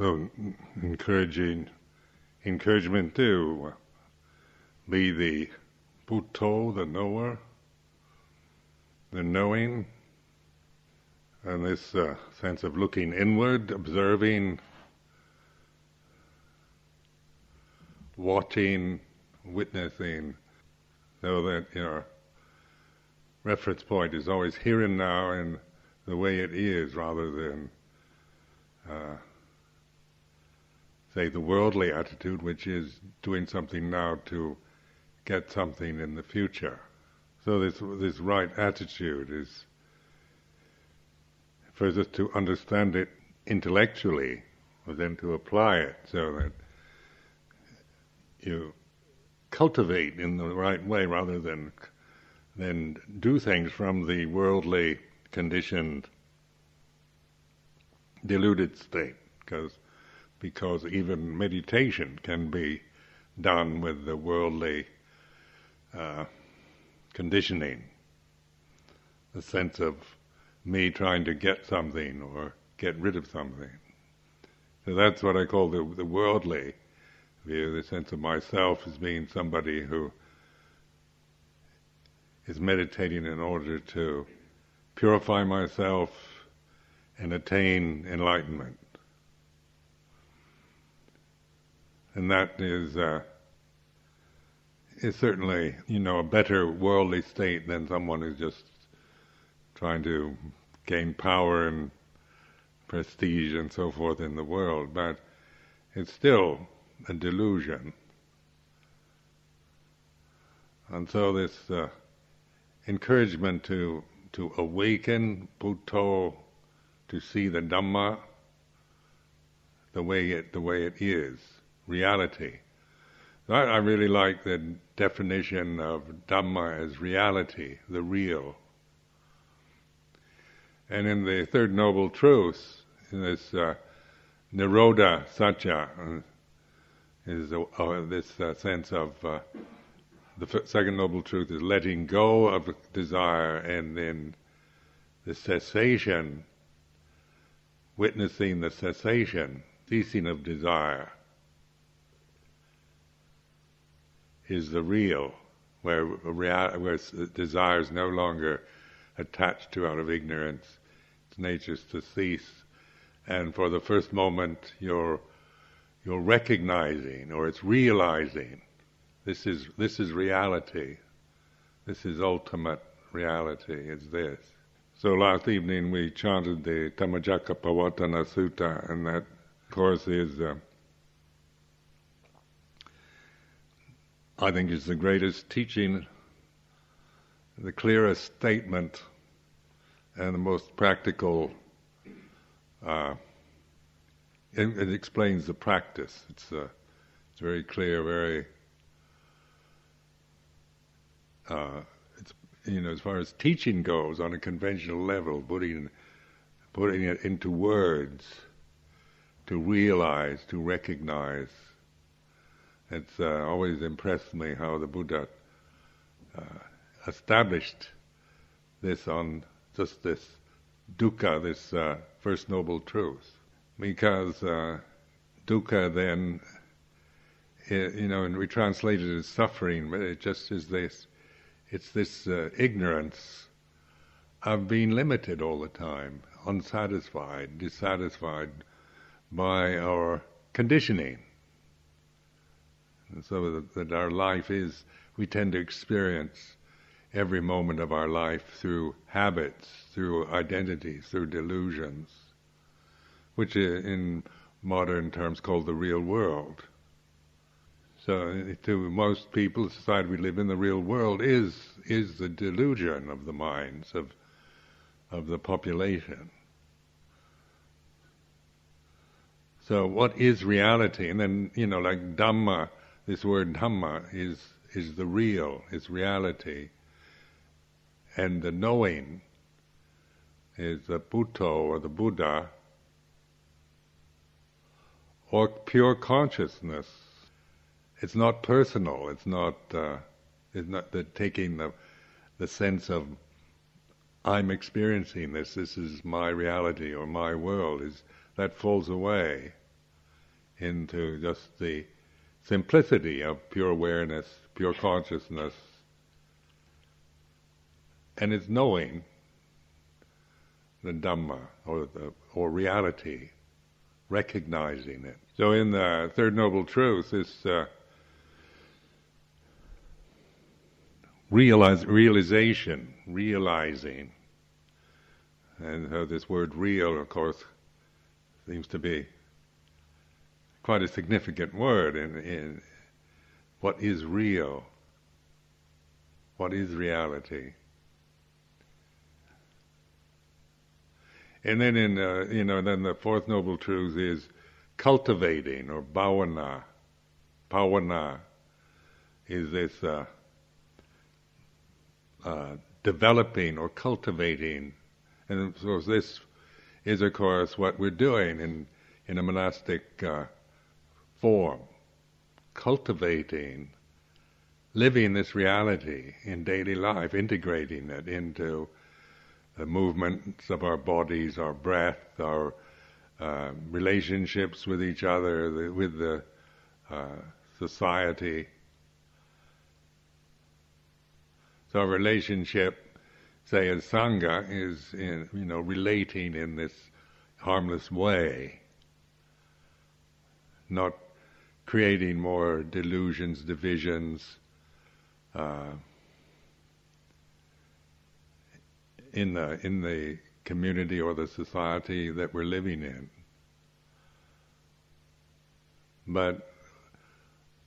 So encouraging encouragement to be the Buddho, the knower, the knowing, and this uh, sense of looking inward, observing, watching, witnessing, so that your reference point is always here and now and the way it is rather than uh, say the worldly attitude which is doing something now to get something in the future. So this this right attitude is for us to understand it intellectually, but then to apply it so that you cultivate in the right way rather than than do things from the worldly conditioned deluded state because because even meditation can be done with the worldly uh, conditioning, the sense of me trying to get something or get rid of something. So that's what I call the, the worldly view, the sense of myself as being somebody who is meditating in order to purify myself and attain enlightenment. And that is uh, is certainly, you know, a better worldly state than someone who's just trying to gain power and prestige and so forth in the world. But it's still a delusion. And so this uh, encouragement to to awaken Buddho, to see the Dhamma the way it the way it is, reality. I, I really like the definition of Dhamma as reality, the real. And in the Third Noble Truth, in this uh, Nirodha Satya, uh, is uh, this uh, sense of uh, the second noble truth is letting go of desire and then the cessation, witnessing the cessation, ceasing of desire. Is the real, where, where desire is no longer attached to out of ignorance. Its nature is to cease. And for the first moment, you're, you're recognizing or it's realizing this is, this is reality. This is ultimate reality. It's this. So last evening we chanted the Dhammacakkappavattana Sutta, and that, of course, is. Uh, I think is the greatest teaching, the clearest statement, and the most practical. Uh, it, it, explains the practice. It's uh, it's very clear, very. Uh, it's you know as far as teaching goes on a conventional level, putting putting it into words, to realize, to recognize it's uh, always impressed me how the Buddha uh, established this on just this dukkha, this uh, first noble truth. Because uh, dukkha then, it, you know, and we translate it as suffering, but it just is this, it's this uh, ignorance of being limited all the time, unsatisfied, dissatisfied by our conditioning and so that, that our life is, we tend to experience every moment of our life through habits, through identities, through delusions, which in modern terms called the real world. So eh, to most people, the society we live in, the real world is is the delusion of the minds of of the population. So what is reality? And then, you know, like Dhamma this word Dhamma is, is the real, is reality. And the knowing is the Buddho or the Buddha, or pure consciousness. It's not personal. It's not. Uh, it's not the taking the the sense of I'm experiencing this. This is my reality or my world. Is that falls away. into just the simplicity of pure awareness, pure consciousness, and it's knowing the Dhamma or the or reality, recognizing it. So in the Third Noble Truth, this uh, realize, realization, realizing, and so this word "real," of course, seems to be quite a significant word in, in what is real, what is reality. And then in uh, you know then the fourth noble truth is cultivating or bhavana. Bhavana is this uh, uh, developing or cultivating, and so this is of course what we're doing in in a monastic uh, form, cultivating, living this reality in daily life, integrating it into the movements of our bodies, our breath, our uh, relationships with each other, the, with the uh, society. So relationship, say as sangha, is in, you know relating in this harmless way, not creating more delusions, divisions. Uh, in the in the community or the society that we're living in. But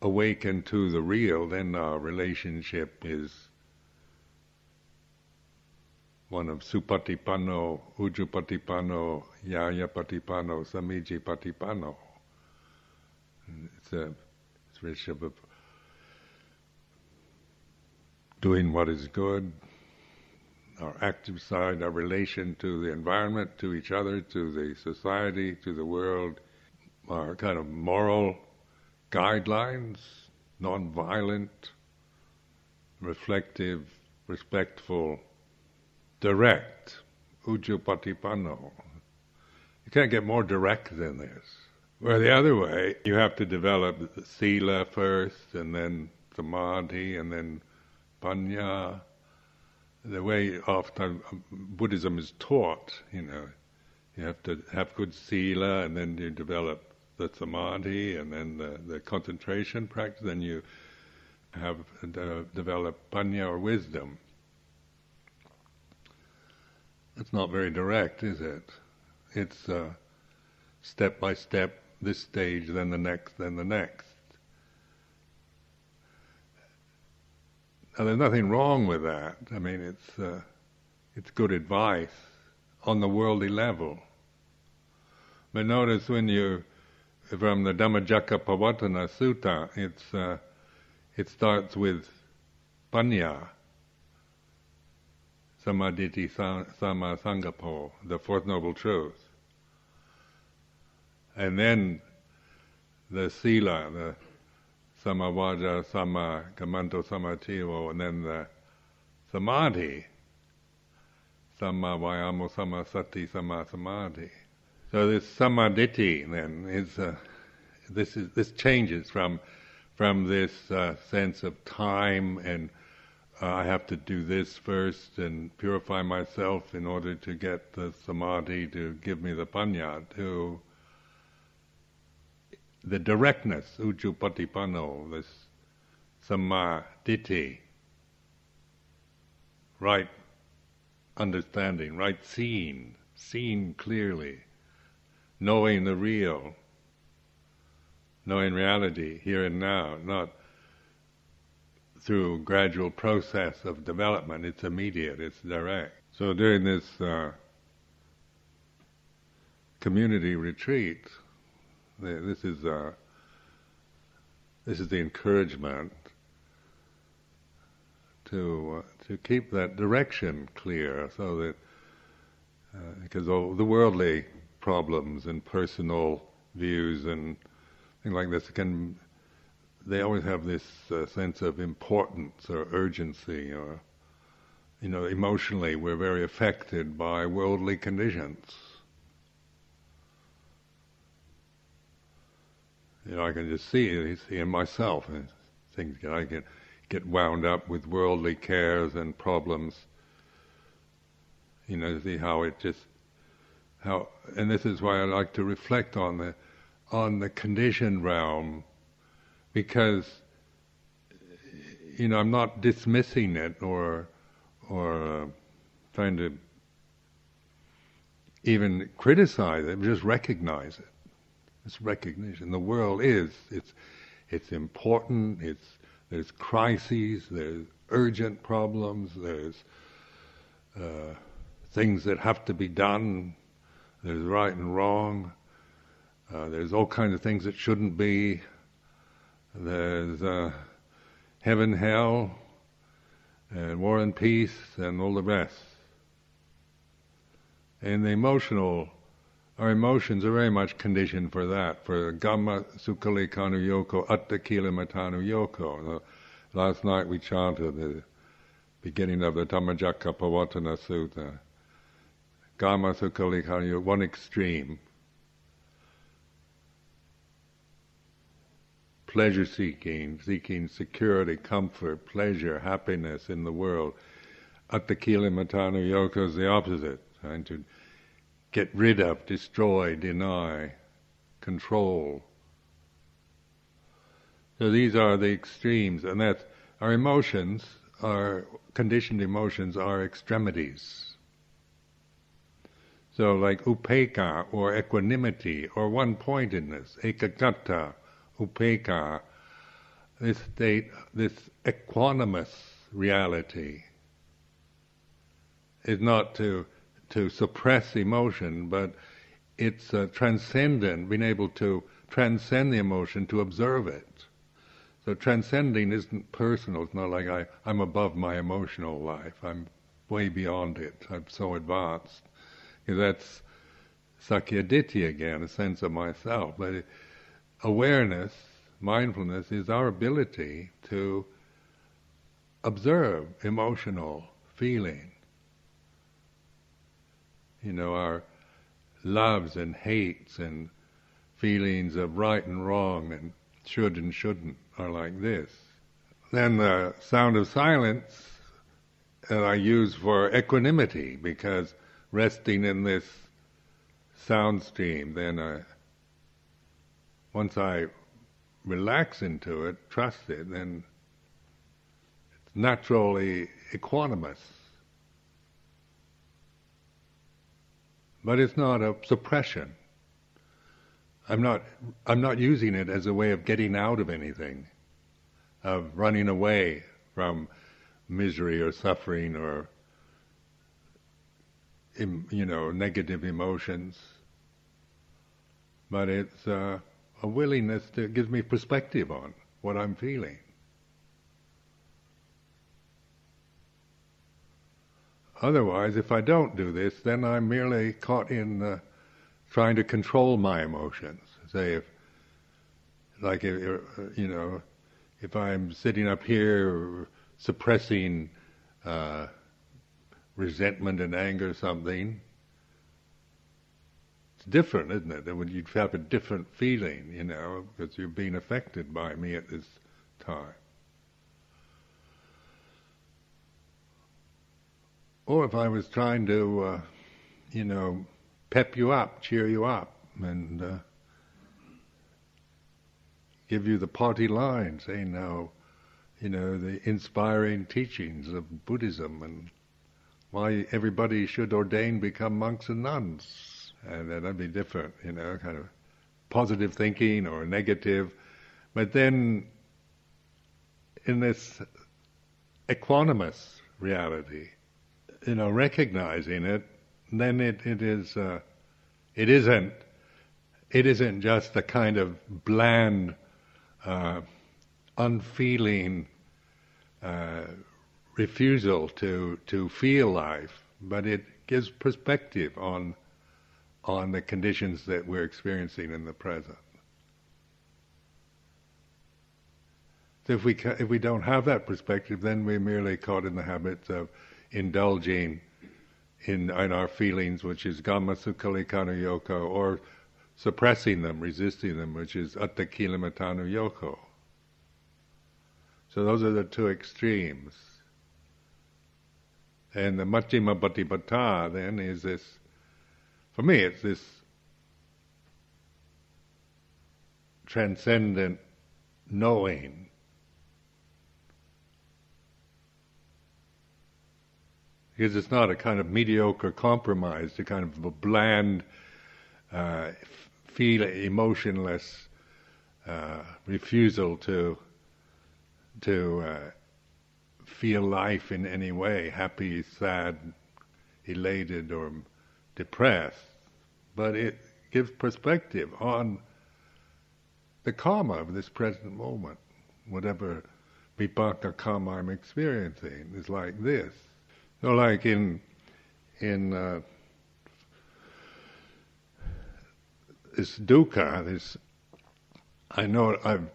awaken to the real, then our relationship is one of supatipanno, ujupatipanno, ñayapatipanno, samicipatipanno. It's a relationship of doing what is good, our active side, our relation to the environment, to each other, to the society, to the world, our kind of moral guidelines, non-violent, reflective, respectful, direct, ujupatipanno. You can't get more direct than this. Where the other way, you have to develop sila first, and then samadhi, and then panya, the way often Buddhism is taught, you know, you have to have good sila, and then you develop the samadhi, and then the, the concentration practice, then you have uh, develop panya or wisdom. It's not very direct, is it? It's uh, step by step, this stage, then the next, then the next. Now, there's nothing wrong with that. I mean, it's uh, it's good advice on the worldly level. But notice when you, from the Dhammacakkappavattana Sutta, it's uh, it starts with panya, samaditi samma sankappo, the fourth noble truth, and then the sila, the samavada, samma kammanto, samativo, and then the samadhi, samma vayamo, samma sati, samma samadhi. So this samadhi then is uh, this is this changes from from this uh, sense of time and uh, I have to do this first and purify myself in order to get the samadhi to give me the panya to the directness, ujupatipanno, this samadhi, right understanding, right seeing, seeing clearly, knowing the real, knowing reality here and now, not through gradual process of development. It's immediate, it's direct. So during this uh, community retreat, this is uh, this is the encouragement to uh, to keep that direction clear, so that uh, because all the worldly problems and personal views and things like this can they always have this uh, sense of importance or urgency or you know emotionally we're very affected by worldly conditions you know, I can just see it see in myself. And things get, I get get wound up with worldly cares and problems. You know, see how it just how, and this is why I like to reflect on the on the conditioned realm, because you know I'm not dismissing it or or uh, trying to even criticize it, just recognize it. It's recognition. The world is. It's it's important. It's there's crises. There's urgent problems. There's uh, things that have to be done. There's right and wrong. Uh, there's all kinds of things that shouldn't be. There's uh, heaven, hell, and war and peace, and all the rest. And the emotional, our emotions are very much conditioned for that, for Gamma Sukali Kanu Yoko, Atta Kila Matanu Yoko. Uh, last night we chanted the beginning of the Dhammacakkappavattana Sutta. Gamma Sukali Kanu, one extreme. pleasure seeking, seeking security, comfort, pleasure, happiness in the world. Attakila Matanu Yoko is the opposite, trying to get rid of, destroy, deny, control. So these are the extremes, and that our emotions, our conditioned emotions, are extremities. So, like upeka or equanimity or one pointedness, ekaggata, upeka, this state, this equanimous reality, is not to to suppress emotion, but it's uh, transcendent, being able to transcend the emotion, to observe it. So transcending isn't personal. It's not like I, I'm above my emotional life. I'm way beyond it. I'm so advanced. That's sakkayaditthi again, a sense of myself. But awareness, mindfulness, is our ability to observe emotional feeling. You know, our loves and hates and feelings of right and wrong and should and shouldn't are like this. Then the sound of silence that I use for equanimity because resting in this sound stream, then I once I relax into it, trust it, then it's naturally equanimous. But it's not a suppression. I'm not, I'm not using it as a way of getting out of anything, of running away from misery or suffering or, you know, negative emotions. But it's, uh, a willingness to give me perspective on what I'm feeling. Otherwise, if I don't do this, then I'm merely caught in uh, trying to control my emotions. Say, if, like, if, you know, if I'm sitting up here suppressing uh, resentment and anger or something, it's different, isn't it? That when you'd have a different feeling, you know, because you're being affected by me at this time. Or if I was trying to, uh, you know, pep you up, cheer you up, and uh, give you the party line, saying now, you know, the inspiring teachings of Buddhism and why everybody should ordain become monks and nuns and that'd be different, you know, kind of positive thinking or negative. But then, in this equanimous reality, you know, recognizing it, then it, it is, uh, it isn't, it isn't just a kind of bland, uh, unfeeling uh, refusal to to feel life, but it gives perspective on on the conditions that we're experiencing in the present. So if we if we don't have that perspective, then we're merely caught in the habit of indulging in in our feelings, which is gamma sukali yoko, or suppressing them, resisting them, which is attakhilamatanu yoko. So those are the two extremes. And the Majjhima then is this, for me it's this transcendent knowing. Because it's not a kind of mediocre compromise, a kind of a bland, uh, feel emotionless uh, refusal to to uh, feel life in any way, happy, sad, elated, or depressed, but it gives perspective on the karma of this present moment. Whatever vipaka karma I'm experiencing is like this. So, like in in uh, this dukkha, this I know I've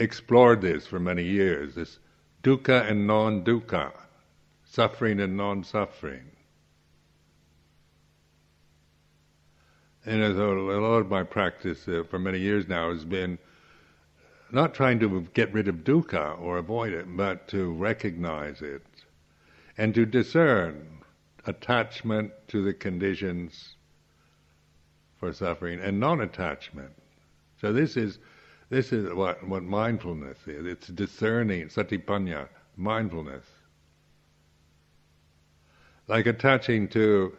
explored this for many years. This dukkha and non-dukkha, suffering and non-suffering. And a lot of my practice uh, for many years now has been not trying to get rid of dukkha or avoid it, but to recognize it and to discern attachment to the conditions for suffering and non-attachment. So this is this is what what mindfulness is. It's discerning satipanya, mindfulness. Like attaching to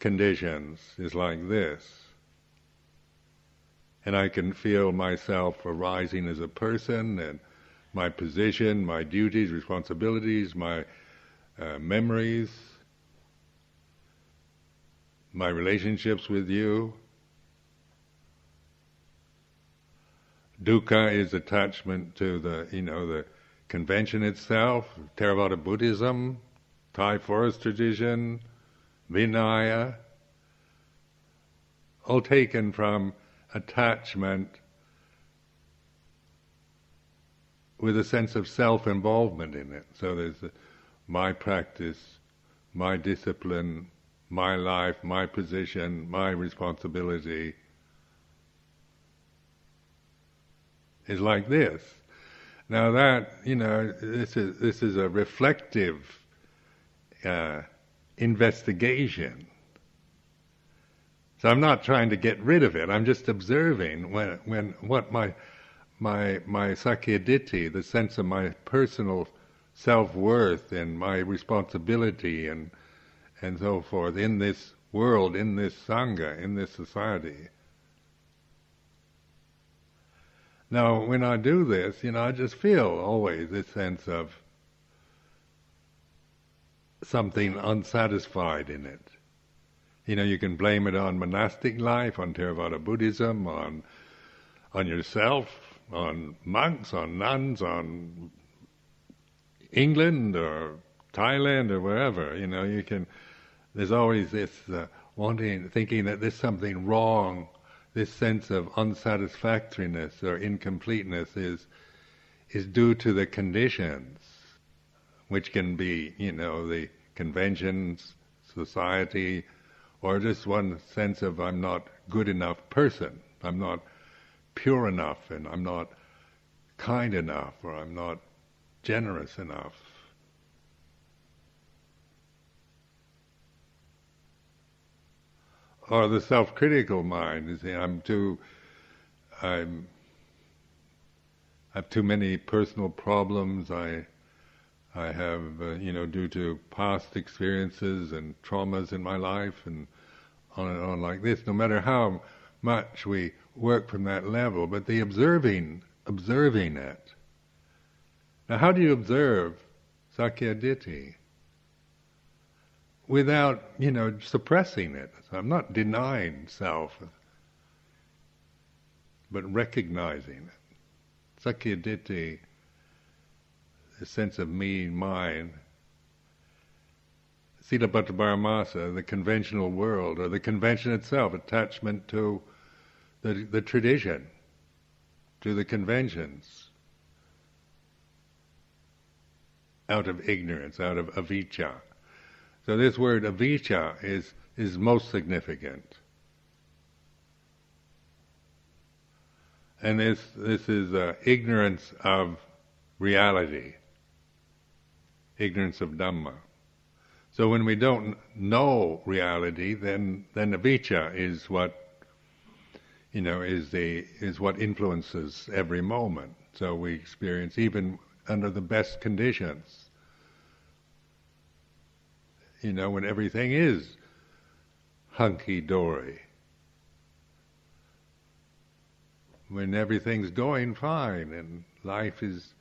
conditions is like this and I can feel myself arising as a person and my position, my duties, responsibilities, my uh, memories, my relationships with you. Dukkha is attachment to the, you know, the convention itself, Theravada Buddhism, Thai forest tradition, Vinaya, all taken from attachment with a sense of self-involvement in it. So there's a, my practice, my discipline, my life, my position, my responsibility is like this. Now that you know, this is this is a reflective uh, investigation so I'm not trying to get rid of it. I'm just observing when when what my my my sakkayaditthi, the sense of my personal self worth and my responsibility and and so forth in this world, in this sangha, in this society. Now, when I do this, you know, I just feel always this sense of something unsatisfied in it. You know, you can blame it on monastic life, on Theravada Buddhism, on on yourself, on monks, on nuns, on England or Thailand or wherever. You know, you can. There's always this uh, wanting, thinking that there's something wrong. This sense of unsatisfactoriness or incompleteness is is due to the conditions, which can be, you know, the conventions, society, or just one sense of I'm not good enough person, I'm not pure enough, and I'm not kind enough, or I'm not generous enough. Or the self-critical mind is I'm too, I'm, I have too many personal problems. I I have, uh, you know, due to past experiences and traumas in my life and on and on like this, no matter how much we work from that level, but the observing, observing it. Now how do you observe Sakkayaditthi? Without, you know, suppressing it. So I'm not denying self, but recognizing it. Sakkayaditthi the sense of me, mine. Paramasa, the conventional world, or the convention itself, attachment to the, the tradition, to the conventions, out of ignorance, out of avijja. So this word avijja is, is most significant. And this, this is uh, ignorance of reality, ignorance of Dhamma. So when we don't know reality, then, then avijja is what, you know, is the, is what influences every moment. So we experience even under the best conditions, you know, when everything is hunky dory, when everything's going fine and life is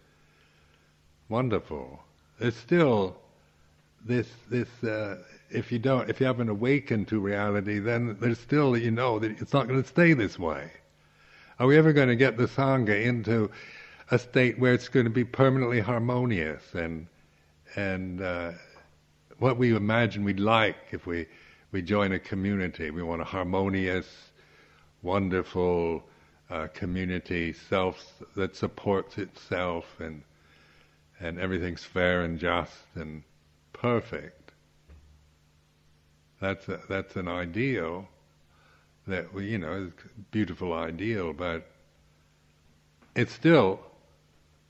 wonderful. It's still this this uh, if you don't if you haven't awakened to reality, then there's still you know that it's not going to stay this way. Are we ever going to get the sangha into a state where it's going to be permanently harmonious and and uh, what we imagine we'd like if we we join a community? We want a harmonious, wonderful uh, community, self that supports itself and and everything's fair and just and perfect. That's a, that's an ideal that we, you know, beautiful ideal, but it's still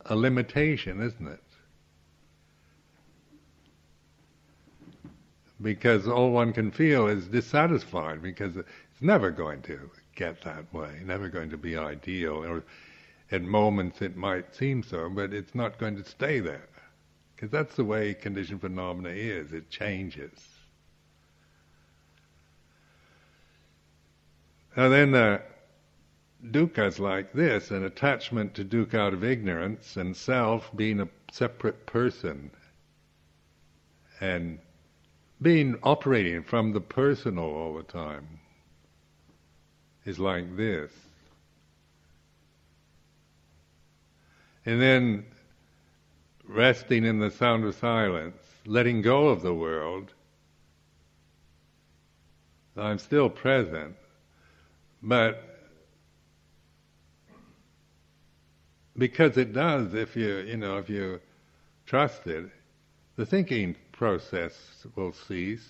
a limitation, isn't it? Because all one can feel is dissatisfied because it's never going to get that way, never going to be ideal. Or at moments it might seem so, but it's not going to stay there. Because that's the way conditioned phenomena is, it changes. Now then the dukkha is like this, an attachment to dukkha out of ignorance and self being a separate person and being operating from the personal all the time is like this. And then resting in the sound of silence, letting go of the world, I'm still present, but because it does, if you you know if you trust it, the thinking process will cease,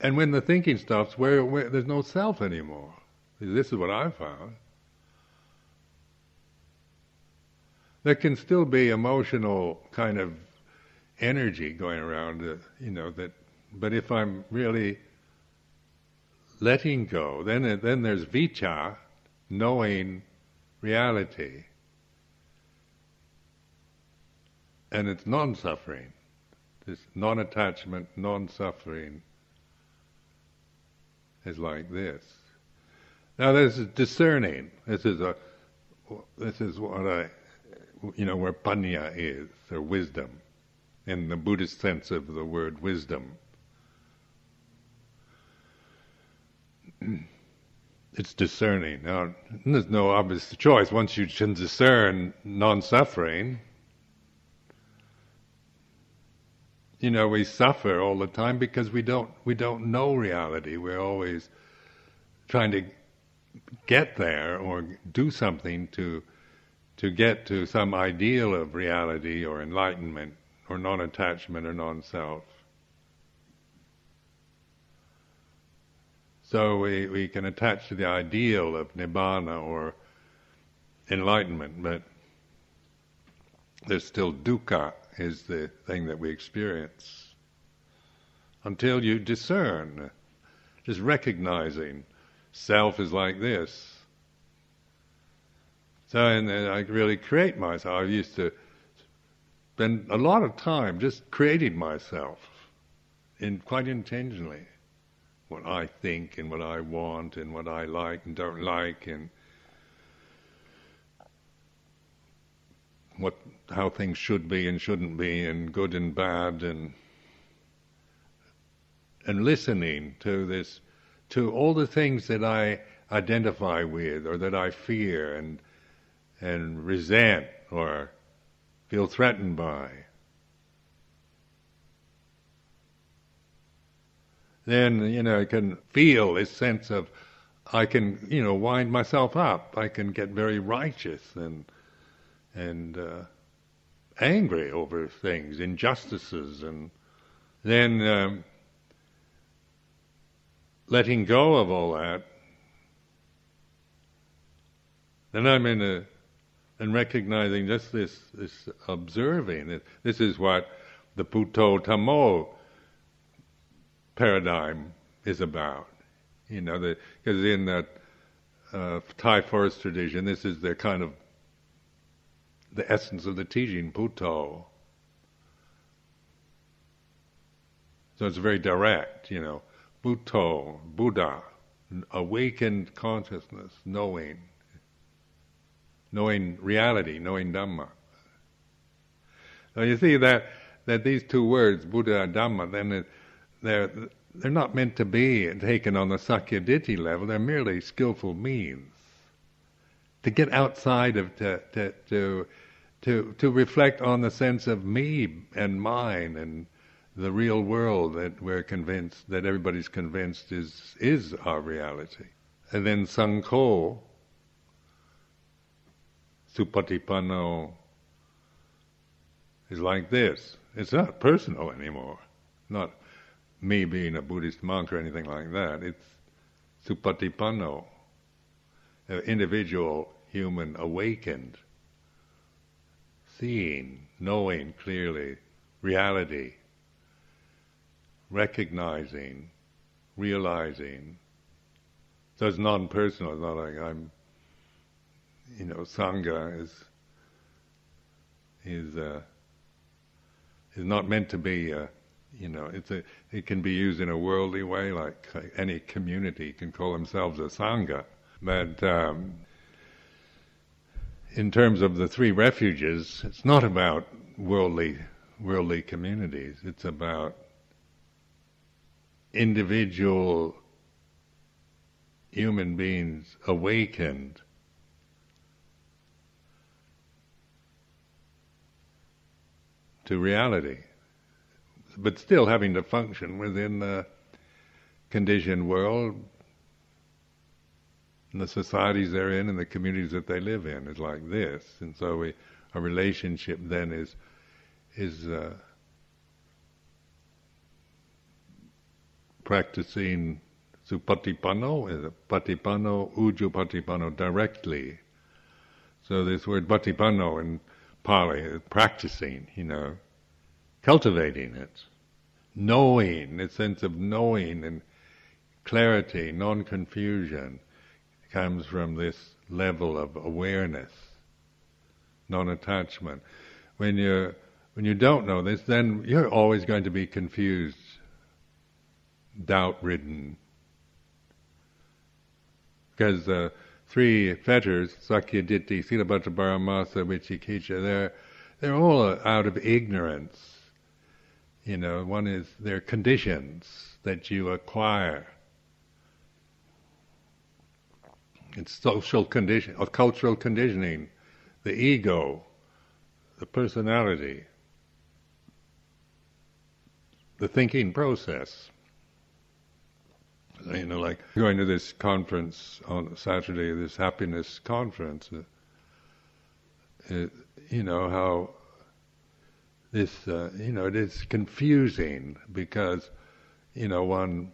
and when the thinking stops, where, where there's no self anymore. This is what I found. There can still be emotional kind of energy going around, uh, you know, that, but if I'm really letting go, then, then there's vijja, knowing reality. And it's non-suffering. This non-attachment, non-suffering is like this. Now, this is discerning. This is a, this is what I, you know, where panya is, or wisdom, in the Buddhist sense of the word wisdom. It's discerning. Now, there's no obvious choice. Once you can discern non-suffering, you know, we suffer all the time because we don't we don't know reality. We're always trying to get there or do something to to get to some ideal of reality or enlightenment or non-attachment or non-self. So we, we can attach to the ideal of nibbana or enlightenment, but there's still dukkha is the thing that we experience. Until you discern, just recognizing self is like this. So, and then I really create myself. I used to spend a lot of time just creating myself, in quite intentionally, what I think and what I want and what I like and don't like and what how things should be and shouldn't be and good and bad and and listening to this to all the things that I identify with or that I fear and and resent or feel threatened by. Then, you know, I can feel this sense of I can, you know, wind myself up. I can get very righteous and and uh, angry over things, injustices, and then um, letting go of all that Then I'm in a, and recognizing just this, this observing. This is what the Buddho Dhammo paradigm is about. You know, because in that uh, Thai forest tradition, this is the kind of the essence of the teaching, Buddho. So it's very direct, you know. Buddho, Buddha, awakened consciousness, knowing, knowing reality, knowing Dhamma. So you see that that these two words, Buddha and Dhamma, then they're they're not meant to be taken on the Sakkayaditthi level. They're merely skillful means to get outside of to to to to, to reflect on the sense of me and mine and the real world that we're convinced that everybody's convinced is is our reality. And then Sangho, Supatipanno, is like this. It's not personal anymore. Not me being a Buddhist monk or anything like that. It's Supatipanno, an individual human awakened, seeing, knowing clearly reality recognizing, realizing. It's non-personal. Not like I'm, you know, sangha is is uh, is not meant to be. Uh, you know, it's a it can be used in a worldly way, like uh, any community can call themselves a sangha, but. Um, in terms of the three refuges, it's not about worldly worldly communities. It's about individual human beings awakened to reality, but still having to function within the conditioned world and the societies they're in and the communities that they live in is like this, and so we, our relationship then is is uh, practicing supatipanno, is patipanno, ujupatipanno, directly. So this word patipanno in Pali is practicing, you know, cultivating it, knowing, a sense of knowing and clarity, non-confusion, comes from this level of awareness, non-attachment. When you when you don't know this, then you're always going to be confused doubt ridden. Because the uh, three fetters, Sakkayaditthi, Silabbata Paramasa, Vicikiccha, they're, they're all out of ignorance. You know, one is they're conditions that you acquire. It's social condition, or cultural conditioning, the ego, the personality, the thinking process you know, like going to this conference on Saturday, this happiness conference. Uh, it, you know how this, uh, you know, it is confusing because, you know, one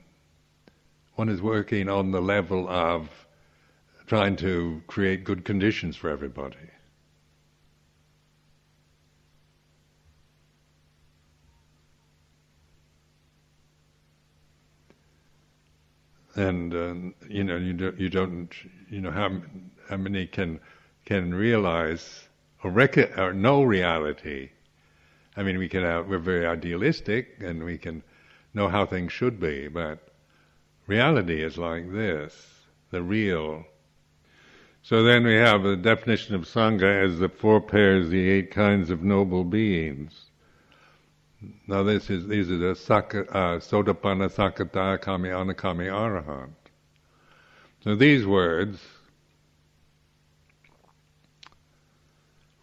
one is working on the level of trying to create good conditions for everybody. and uh, you know you don't you don't you know how how many can can realize or, rec- or know reality. I mean, we can have, we're very idealistic and we can know how things should be, but reality is like this, the real. So then we have the definition of Sangha as the four pairs, the eight kinds of noble beings. Now this is these are the Saka, uh, Sotapanna, Sakata, Kami, Anagami, Arahant. So these words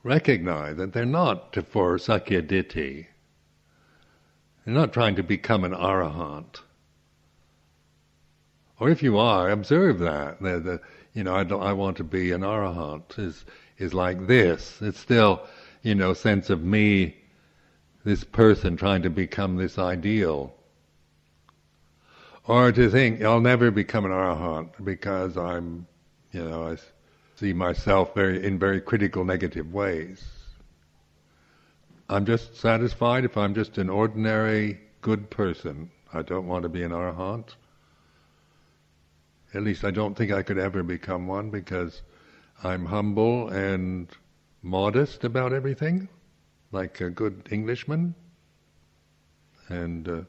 recognize that they're not for Sakkayaditthi. They're not trying to become an Arahant. Or if you are, observe that. The, the, you know, I, I want to be an Arahant is is like this. It's still, you know, sense of me this person trying to become this ideal. Or to think, I'll never become an arahant because I'm, you know, I, see myself very in very critical negative ways. I'm just satisfied if I'm just an ordinary good person. I don't want to be an arahant. At least I don't think I could ever become one because I'm humble and modest about everything, like a good Englishman. And uh,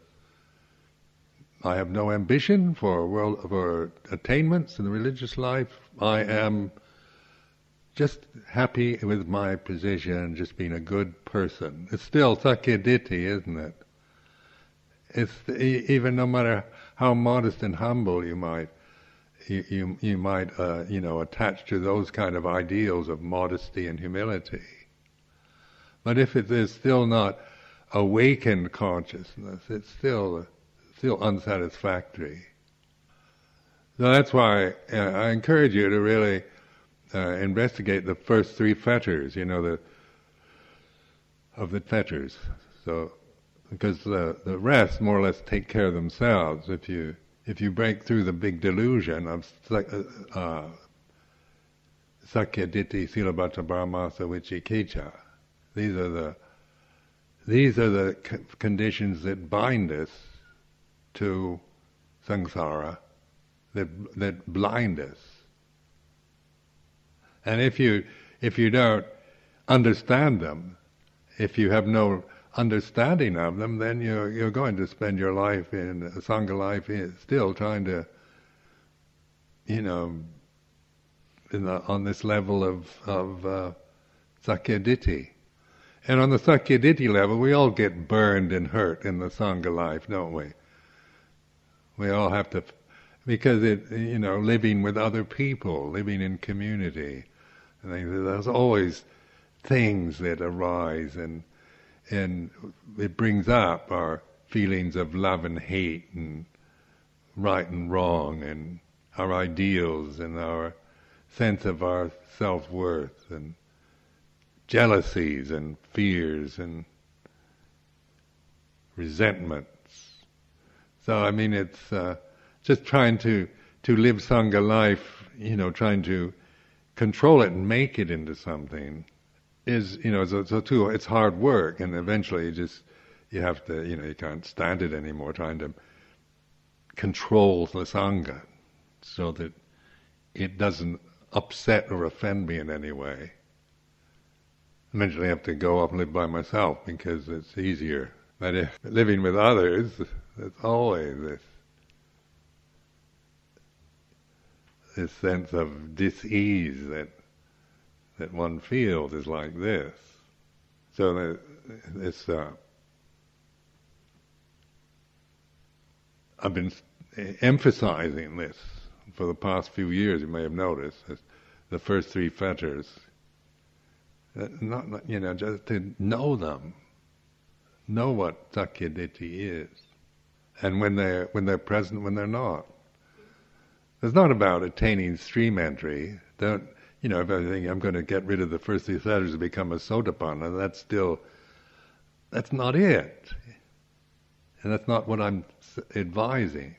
I have no ambition for world for attainments in the religious life. I am just happy with my position, just being a good person. It's still sakkayaditthi, isn't it? It's even no matter how modest and humble you might you you, might uh, you know attach to those kind of ideals of modesty and humility. But if it is still not awakened consciousness, it's still still unsatisfactory. So that's why uh, I encourage you to really uh, investigate the first three fetters, you know, the of the fetters. So, because the the rest more or less take care of themselves. If you if you break through the big delusion of uh, uh, Sakkayaditthi, Silabbata, Paramasa, Vicikiccha, these are the these are the conditions that bind us to samsara, that that blind us. And if you if you don't understand them, if you have no understanding of them, then you're you're going to spend your life in sangha life still trying to, you know, the, on this level of of uh, sakkayaditthi. And on the sakkayaditthi level, we all get burned and hurt in the sangha life, don't we? We all have to, because it, you know, living with other people, living in community, and there's always things that arise, and and it brings up our feelings of love and hate, and right and wrong, and our ideals, and our sense of our self worth, and jealousies, and fears, and resentments. So I mean, it's uh, just trying to to live sangha life, you know, trying to control it and make it into something is you know so, so too it's hard work and eventually you just you have to you know you can't stand it anymore trying to control the sangha so that it doesn't upset or offend me in any way. Eventually I have to go off and live by myself because it's easier. But if living with others, it's always this this sense of dis-ease that that one feels is like this. So it's uh, I've been emphasizing this for the past few years. You may have noticed the first three fetters. Uh, not, you know, just to know them, know what sakkayaditthi is, and when they're when they're present, when they're not. It's not about attaining stream entry. Don't you know? If I think I'm going to get rid of the first three fetters and become a sotapanna, that's still that's not it, and that's not what I'm advising.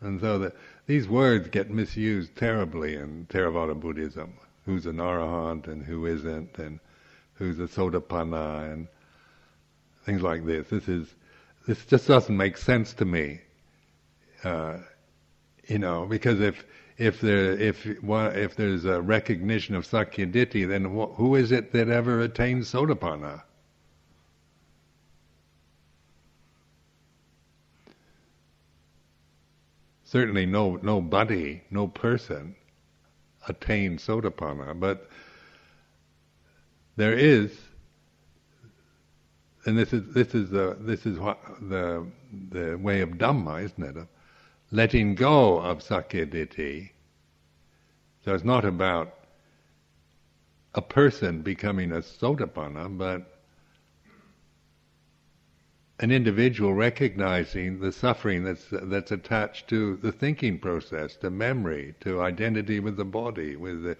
And so the, these words get misused terribly in Theravada Buddhism. Who's an arahant and who isn't, and who's a sotapanna, and things like this. This is this just doesn't make sense to me. Uh, you know, because if if there if if there's a recognition of sakkayaditthi, then wh- who is it that ever attains sotapanna? Certainly, no nobody, no person attains sotapanna, but there is, and this is this is the this is what the the way of Dhamma, isn't it? Letting go of sakkayaditthi. So it's not about a person becoming a sotapanna, but an individual recognizing the suffering that's that's attached to the thinking process, to memory, to identity with the body, with the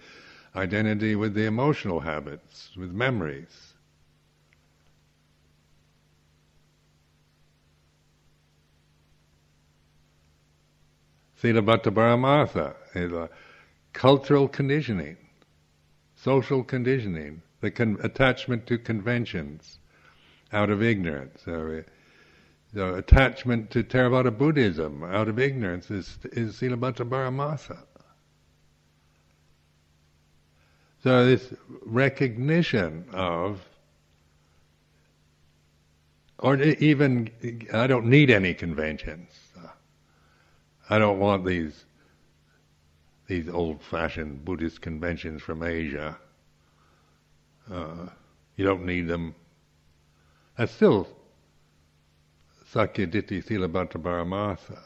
identity with the emotional habits, with memories. Silabbata Paramasa is a cultural conditioning, social conditioning, the con- attachment to conventions out of ignorance. So, uh, the attachment to Theravada Buddhism out of ignorance is, is Silabbata Paramasa. So this recognition of, or even, I don't need any conventions. I don't want these these old-fashioned Buddhist conventions from Asia. Uh, you don't need them. That's still Sakkayaditthi Silabbata Paramasa.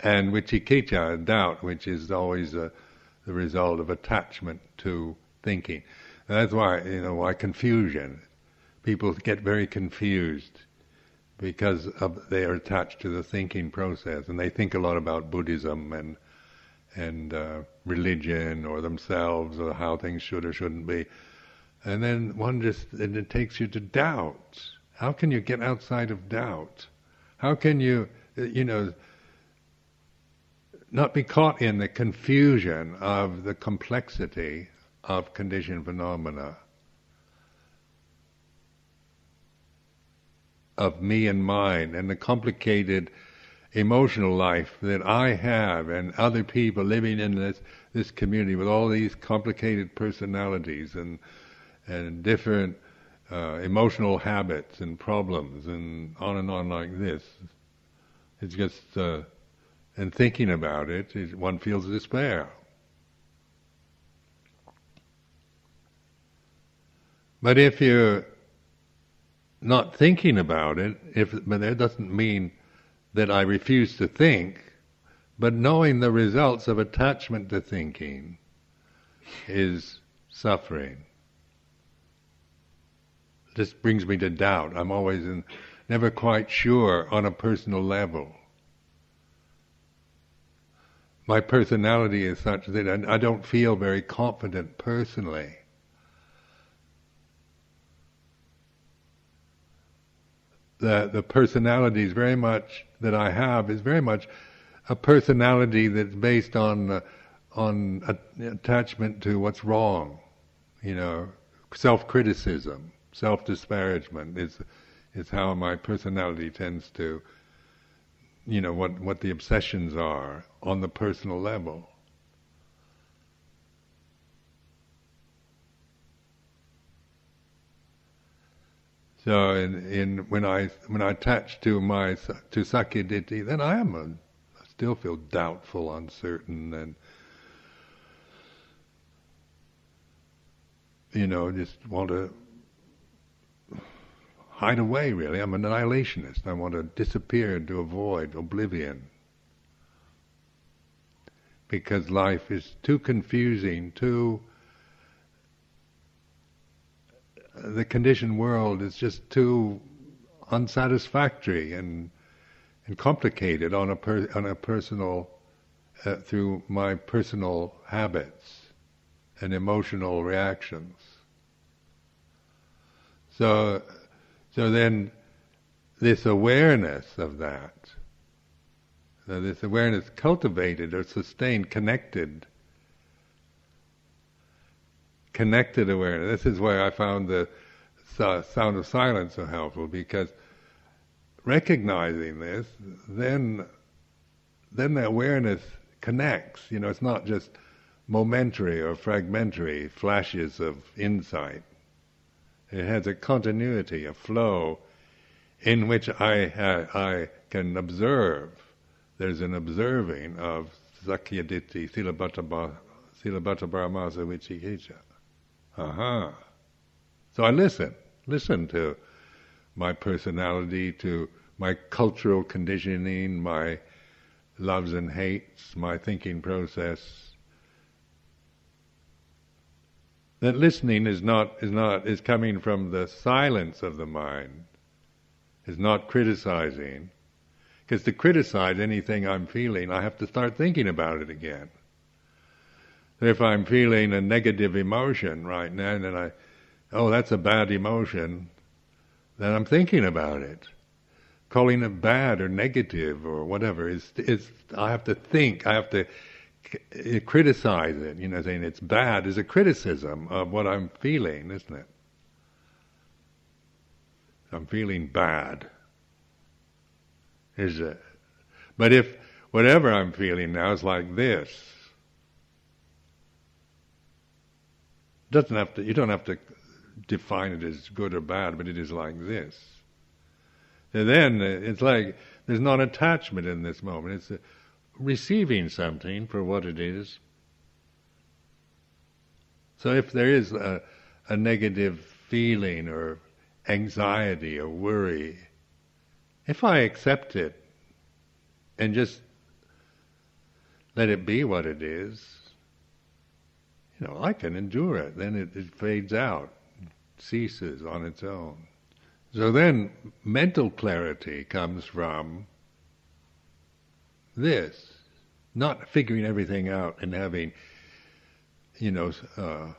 And Vicikiccha, doubt, which is always uh, the result of attachment to thinking. And that's why, you know, why confusion. People get very confused because of, they are attached to the thinking process, and they think a lot about Buddhism and and uh, religion or themselves or how things should or shouldn't be, and then one just and it takes you to doubt. How can you get outside of doubt? How can you, you know, not be caught in the confusion of the complexity of conditioned phenomena? Of me and mine and the complicated emotional life that I have and other people living in this this community with all these complicated personalities and and different uh, emotional habits and problems and on and on like this. It's just uh, and thinking about it, it, one feels despair. But if you not thinking about it, if but that doesn't mean that I refuse to think, but knowing the results of attachment to thinking is suffering. This brings me to doubt. I'm always in, never quite sure on a personal level. My personality is such that I don't feel very confident personally. The the personality is very much that I have is very much a personality that's based on uh, on a, attachment to what's wrong, you know, self criticism, self disparagement is is how my personality tends to, you know, what what the obsessions are on the personal level. So in, in when I when I attach to my to Sakkayaditthi, then I am a, I still feel doubtful, uncertain, and you know just want to hide away. Really, I'm an annihilationist. I want to disappear to avoid oblivion because life is too confusing, too the conditioned world is just too unsatisfactory and and complicated on a per, on a personal uh, through my personal habits and emotional reactions. So so then this awareness of that, so this awareness cultivated or sustained, connected connected awareness. This is why I found the sound of silence so helpful because recognizing this, then then the awareness connects. You know, it's not just momentary or fragmentary flashes of insight. It has a continuity, a flow, in which I I can observe. There's an observing of Sakkayaditthi Silabbata Paramasa Vicikiccha. Uh-huh. So I listen, listen to my personality, to my cultural conditioning, my loves and hates, my thinking process. That listening is not is not is coming from the silence of the mind, is not criticizing. Because to criticize anything I'm feeling, I have to start thinking about it again. If I'm feeling a negative emotion right now, then I, oh, that's a bad emotion, then I'm thinking about it. calling it bad or negative or whatever is is I have to think. I have to c- criticize it. You know, saying it's bad is a criticism of what I'm feeling, isn't it? I'm feeling bad. Is it? But if whatever I'm feeling now is like this, doesn't have to. You don't have to define it as good or bad, but it is like this. And then it's like there's not attachment in this moment. It's uh, receiving something for what it is. So if there is a, a negative feeling or anxiety or worry, if I accept it and just let it be what it is, you know, I can endure it. Then it, it fades out, ceases on its own. So then mental clarity comes from this, not figuring everything out and having, you know, uh,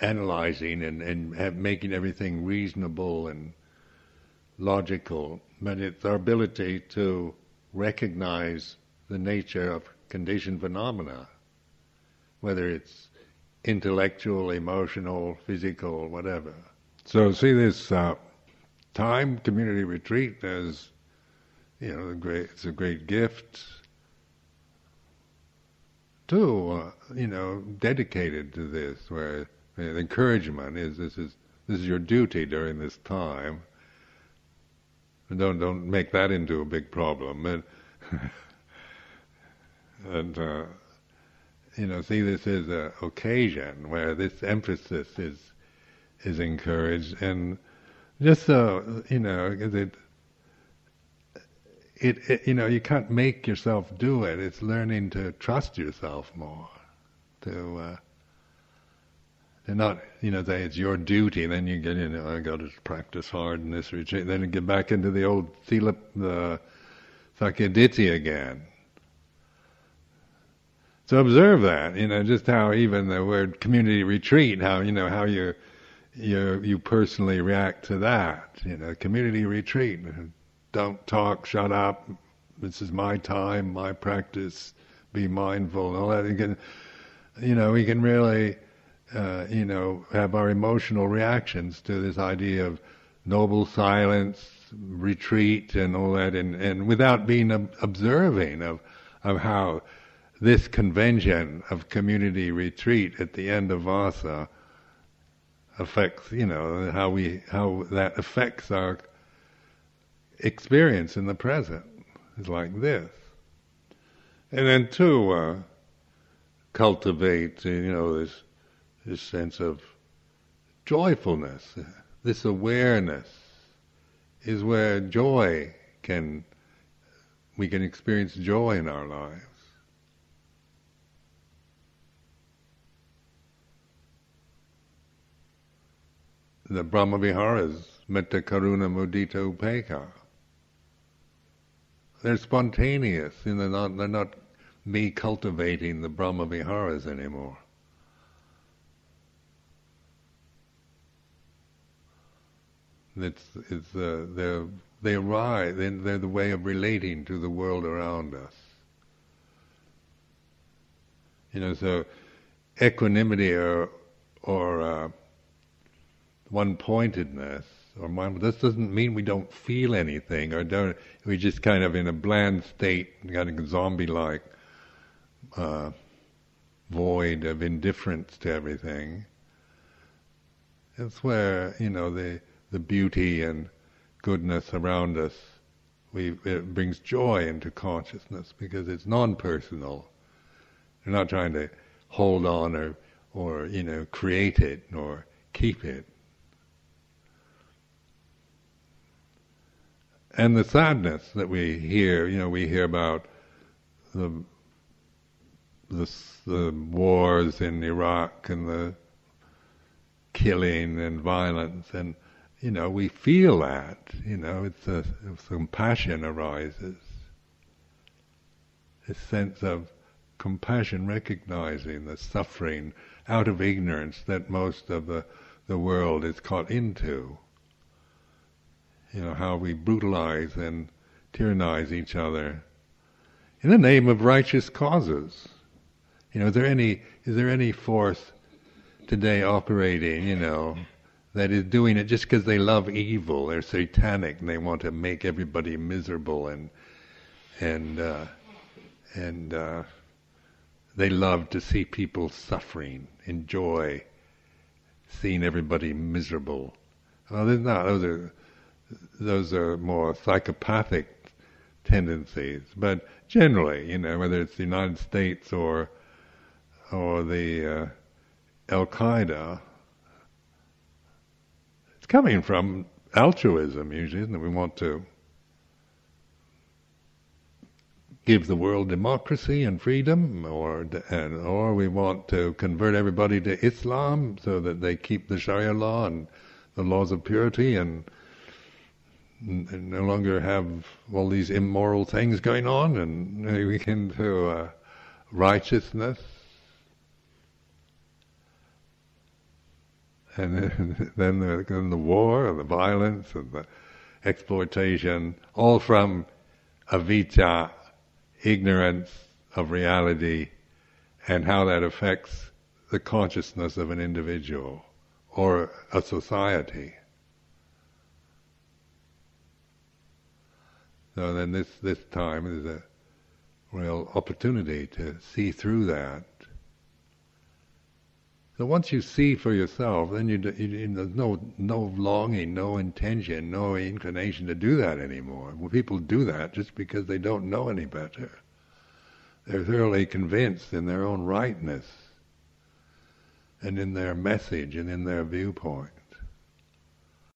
analyzing and, and have, making everything reasonable and logical, but it's our ability to recognize the nature of conditioned phenomena, whether it's intellectual, emotional, physical, whatever. So see this uh, time community retreat as you know, great, it's a great gift. Too, uh, you know, dedicated to this, where the encouragement is this is this is your duty during this time. And don't don't make that into a big problem. And, and uh, you know, see this as an occasion where this emphasis is is encouraged, and just so you know, it, it, it, you know, you can't make yourself do it. It's learning to trust yourself more, to uh, to not, you know, say it's your duty. Then you get, you know, I got to practice hard in this retreat. Then you get back into the old sila, the sakkayaditthi again. So observe that, you know, just how even the word community retreat, how you know how you you you personally react to that. You know, community retreat. Don't talk. Shut up. This is my time, my practice. Be mindful. And all that. You can, you know, we can really, uh, you know, have our emotional reactions to this idea of noble silence, retreat, and all that, and, and without being observing of of how this convention of community retreat at the end of Vassa affects, you know, how we how that affects our experience in the present. Is like this, and then to uh, cultivate, you know, this this sense of joyfulness, this awareness, is where joy can we can experience joy in our lives. The Brahma Viharas, Metta Karuna Mudita Upekkha. They're spontaneous, you know, not, they're not me cultivating the Brahma Viharas anymore. It's, it's, uh, they're, they arise, they're, they're the way of relating to the world around us. You know, so equanimity or, or uh, one pointedness or mindful. This doesn't mean we don't feel anything or don't. We just kind of in a bland state, kind of zombie-like uh, void of indifference to everything. It's where you know the the beauty and goodness around us. We it brings joy into consciousness because it's non-personal. We're not trying to hold on or or you know create it or keep it. And the sadness that we hear, you know, we hear about the, the, the wars in Iraq and the killing and violence, and you know, we feel that. You know, it's a, compassion arises. This sense of compassion, recognizing the suffering out of ignorance that most of the the world is caught into you know, how we brutalize and tyrannize each other in the name of righteous causes. You know, is there any is there any force today operating, you know, that is doing it just because they love evil, they're satanic, and they want to make everybody miserable, and and uh, and uh, they love to see people suffering, enjoy seeing everybody miserable. Well, there's not. Those are those are more psychopathic tendencies, but generally, you know, whether it's the United States or or the uh, Al Qaeda, it's coming from altruism usually, isn't it? We want to give the world democracy and freedom, or and, or we want to convert everybody to Islam so that they keep the Sharia law and the laws of purity and, no longer have all these immoral things going on, and we can do uh, righteousness. And then the, then the war and the violence and the exploitation, all from avijja, ignorance of reality and how that affects the consciousness of an individual or a society. So then this, this time is a real opportunity to see through that. So once you see for yourself, then you, you, there's no no longing, no intention, no inclination to do that anymore. Well, people do that just because they don't know any better. They're thoroughly convinced in their own rightness and in their message and in their viewpoint.